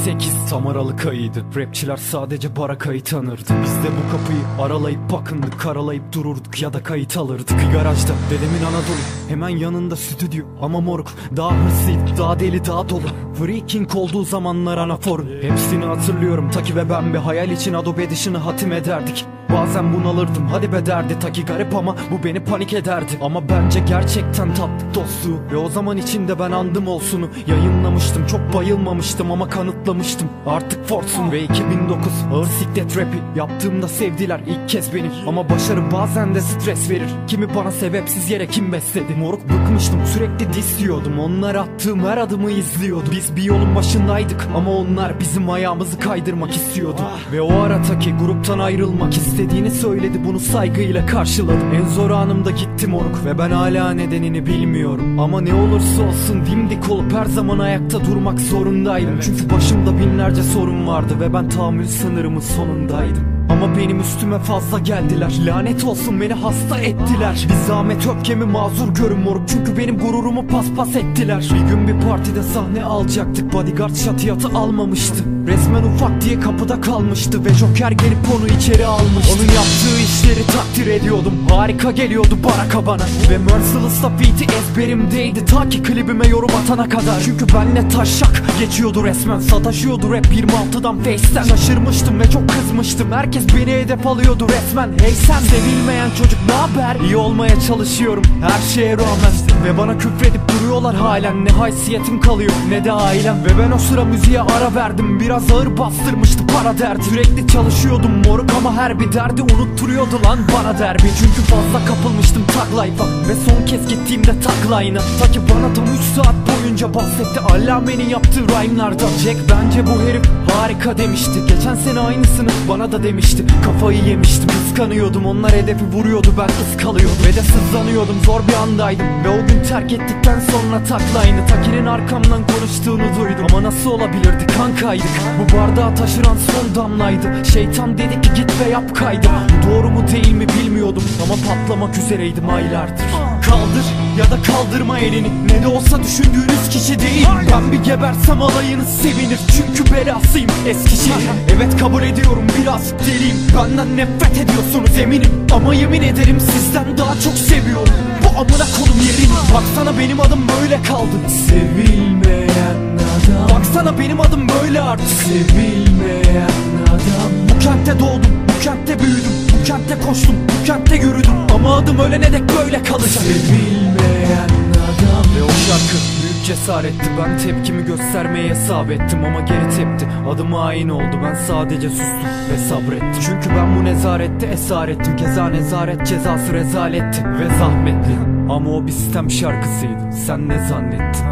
2008 tam Aralık ayıydı Rapçiler sadece barakayı tanırdı. Biz de bu kapıyı aralayıp bakındık Karalayıp dururduk ya da kayıt alırdık. Garajda dedemin Anadolu Hemen yanında stüdyo. Ama moruk Daha hırslıydı daha deli daha dolu. Freaking olduğu zamanlar anafor Hepsini hatırlıyorum Taki ve ben bir hayal için Adobe Edition'ı hatim ederdik. Bazen bunalırdım hadi be derdi. Taki garip ama bu beni panik ederdi. Ama bence gerçekten tatlı dostluğu. Ve o zaman içinde ben andım olsunu. Yayınlamıştım çok bayılmamıştım ama kanıtlamıştım Artık Force'um ve 2009 Ağır siklet rapi. Yaptığımda sevdiler ilk kez beni. Ama başarı bazen de stres verir. Kimi bana sebepsiz yere kim besledi? Moruk bıkmıştım sürekli disliyordum Onlar attığım her adımı izliyordu Biz bir yolun başındaydık ama onlar bizim ayağımızı kaydırmak istiyordu. Ve o ara Taki gruptan ayrılmak istediğini söyledi Bunu saygıyla karşıladım En zor anımda gitti moruk ve ben hala nedenini bilmiyorum. Ama ne olursa olsun dimdik olup her zaman ayakta durmak zorundaydım. Çünkü başımda binlerce sorun vardı ve ben tahammül sınırımın sonundaydım ama benim üstüme fazla geldiler. Lanet olsun beni hasta ettiler. Bir zahmet öfkemi mazur görün moruk. Çünkü benim gururumu paspas ettiler. Bir gün bir partide sahne alacaktık. Bodyguard şatiyatı almamıştı. Resmen ufak diye kapıda kalmıştı. Ve Joker gelip onu içeri almıştı. Onun yaptığı işleri takdir ediyordum. Harika geliyordu baraka bana. Ve Merciless'la beat'i ezberimdeydi. Ta ki klibime yorum atana kadar. Çünkü benle taşak geçiyordu resmen. Sataşıyordu rap 26'dan Face'ten. Şaşırmıştım ve çok kızmıştım. Herkes beni hedef alıyordu resmen. Hey sen sevilmeyen çocuk ne haber? İyi olmaya çalışıyorum. Her şeye rağmen. Ve bana küfredip duruyorlar halen. Ne haysiyetim kalıyor ne de ailem. Ve ben o sıra müziğe ara verdim. Biraz ağır bastırmıştı para derdi. Sürekli çalışıyordum moruk ama her bir derdi unutturuyordu lan bana derbi Çünkü fazla kapılmıştım tag life'a. Ve son kez gittiğimde tag line'a. Ta ki bana tam 3 saat boyunca bahsetti. Allame'nin yaptığı rhyme'lardan Jack bence bu herif harika demişti. Geçen sene aynısını bana da demişti. Kafayı yemiştim kıskanıyordum. Onlar hedefi vuruyordu ben ıskalıyordum. Ve de sızlanıyordum zor bir andaydım. Ve o gün terk ettikten sonra taklaynı Taki'nin arkamdan konuştuğunu duydum. Ama nasıl olabilirdi kankaydık? Bu bardağı taşıran son damlaydı. Şeytan dedi ki git ve yap kaydı. Doğru mu değil mi bilmiyordum. Ama patlamak üzereydim aylardır. Kaldır ya da kaldırma elini. Ne de olsa düşündüğünüz kişi değil. Ben bir gebersem alayınız sevinir. Çünkü belasıyım Eskişehir Evet kabul ediyorum biraz deliyim. Benden nefret ediyorsunuz eminim. Ama yemin ederim sizden daha çok seviyorum. Bu amına konum yerini Baksana benim adım böyle kaldı. Sevilmeyen adam. Baksana benim adım böyle artık. Sevilmeyen adam. Bu kentte doğdum, bu kentte büyüdüm Bu kentte koştum, bu kentte yürüdüm. Ama adım ölene dek böyle kalacak. Sevilmeyen adam. Ve o şarkı büyük cesaretti. Ben tepkimi göstermeye hesap ettim Ama geri tepti. Adım hain oldu ben sadece sustum ve sabrettim. Çünkü ben bu nezarette esarettim Keza nezaret cezası rezaletti Ve zahmetli. Ama o bir sistem şarkısıydı. Sen ne zannettin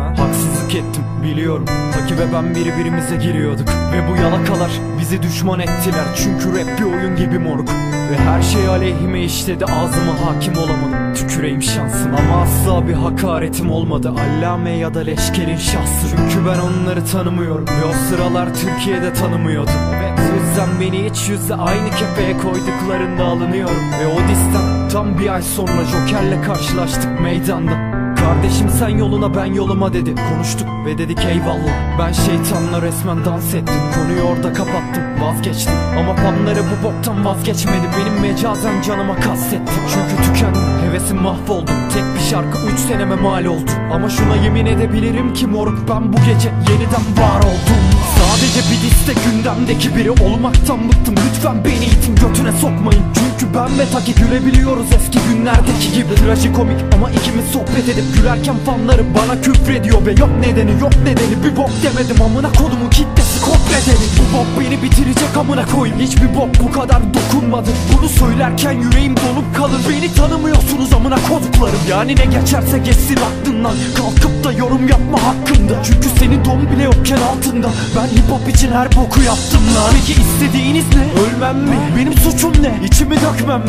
Haksızlık ettim biliyorum. Taki ve ben birbirimize giriyorduk. Ve bu yalakalar bizi düşman ettiler. Çünkü rap bir oyun gibi moruk. Ve her şey aleyhime işledi. Ağzıma hakim olamadım. Tüküreyim şansım Ama asla bir hakaretim olmadı. Allame ya da leşkerin şahsı. Çünkü ben onları tanımıyorum. Ve o sıralar Türkiye'de tanımıyordum. Evet yüzden beni hiç yüzle aynı kefeye koyduklarında alınıyorum. Ve o disten tam bir ay sonra Joker'le karşılaştık meydanda Kardeşim sen yoluna ben yoluma dedi. Konuştuk ve dedik eyvallah. Ben şeytanla resmen dans ettim. Konuyu orada kapattım vazgeçtim. Ama fanları bu boktan vazgeçmedi. Benim mecazen canıma kastetti. Çünkü tükendim hevesim mahvoldu. Tek bir şarkı 3 seneme mal oldu. Ama şuna yemin edebilirim ki moruk Ben bu gece yeniden var oldum Sadece bir liste gündemdeki biri olmaktan bıktım. Lütfen beni itin götüne sokmayın. Çünkü ben ve Taki gülebiliyoruz eski günlerdeki gibi. Trajikomik ama ikimiz sohbet edip gülerken fanları bana küfrediyor Ve yok nedeni yok nedeni. Bir bok demedim Amına kodumun kitlesi kod nedeni Bu bok beni bitirecek amına koyayım. Hiçbir bok bu kadar dokunmadı. Bunu söylerken yüreğim donup kalır Yani ne geçerse geçsin aklından Kalkıp da yorum yapma hakkında Çünkü senin don bile yokken altında Ben hip hop için her boku yaptım lan Peki istediğiniz ne? Ölmem mi? Benim suçum ne? İçimi dökmem mi?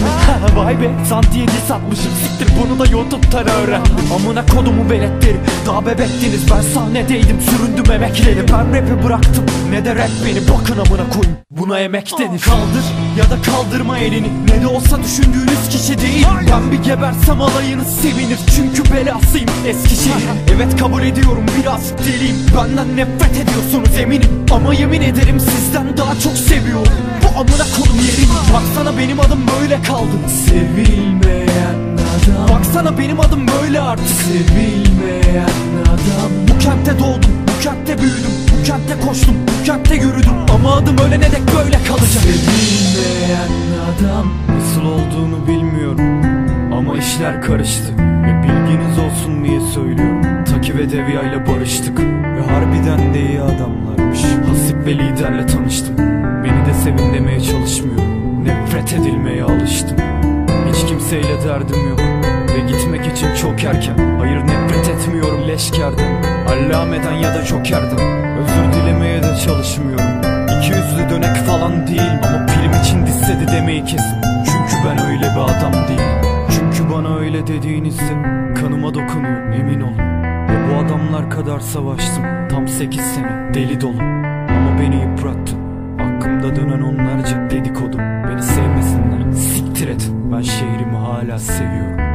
Vay be santiye diss atmışım Siktir bunu da YouTube'dan öğrendim Amına kodumu veletleri Daha bebektiniz ben sahnedeydim. Süründüm emekleri Ben rapi bıraktım. Ne de rap beni bakın amına koyayım. Buna emek denir. Kaldır ya da kaldırma elini. Ne de olsa düşündüğünüz kişi değil. Ben bir gebersem alayınız sevinir. Çünkü belasıyım Eskişehir Evet kabul ediyorum biraz deliyim. Benden nefret ediyorsunuz eminim. Ama yemin ederim sizden daha çok seviyorum. Bu amına kodum yerini Baksana benim adım böyle kaldı. Sevilmeyen adam. Baksana benim adım böyle artık. Sevilmeyen adam. Bu kentte doğdum, bu kentte büyüdüm Bu kentte koştum, bu kentte yürüdüm. Ama adım ölene dek böyle kalacak. Sevilmeyen adam. Nasıl olduğunu bilmiyorum. Ama işler karıştı. Ve bilginiz olsun diye söylüyorum. Taki ve Devya ile barıştık. Ve harbiden de iyi adamlarmış. Hasip ve liderle tanıştım. Beni de sevin demeye çalışmıyorum derdim yok. Ve gitmek için çok erken. Hayır nefret etmiyorum leşkerden Allameden ya da jokerden. Özür dilemeye de çalışmıyorum. İki yüzlü dönek falan değil Ama film için dissedi demeyi kesin. Çünkü ben öyle bir adam değilim. Çünkü bana öyle dediğinizde Kanıma dokunuyor emin olun Ve bu adamlar kadar savaştım. Tam 8 sene deli dolu. Ama beni yıprattın Hakkımda dönen onlarca dedikodu Beni sevmesinler. Siktir et. Ben şehrimi hala seviyorum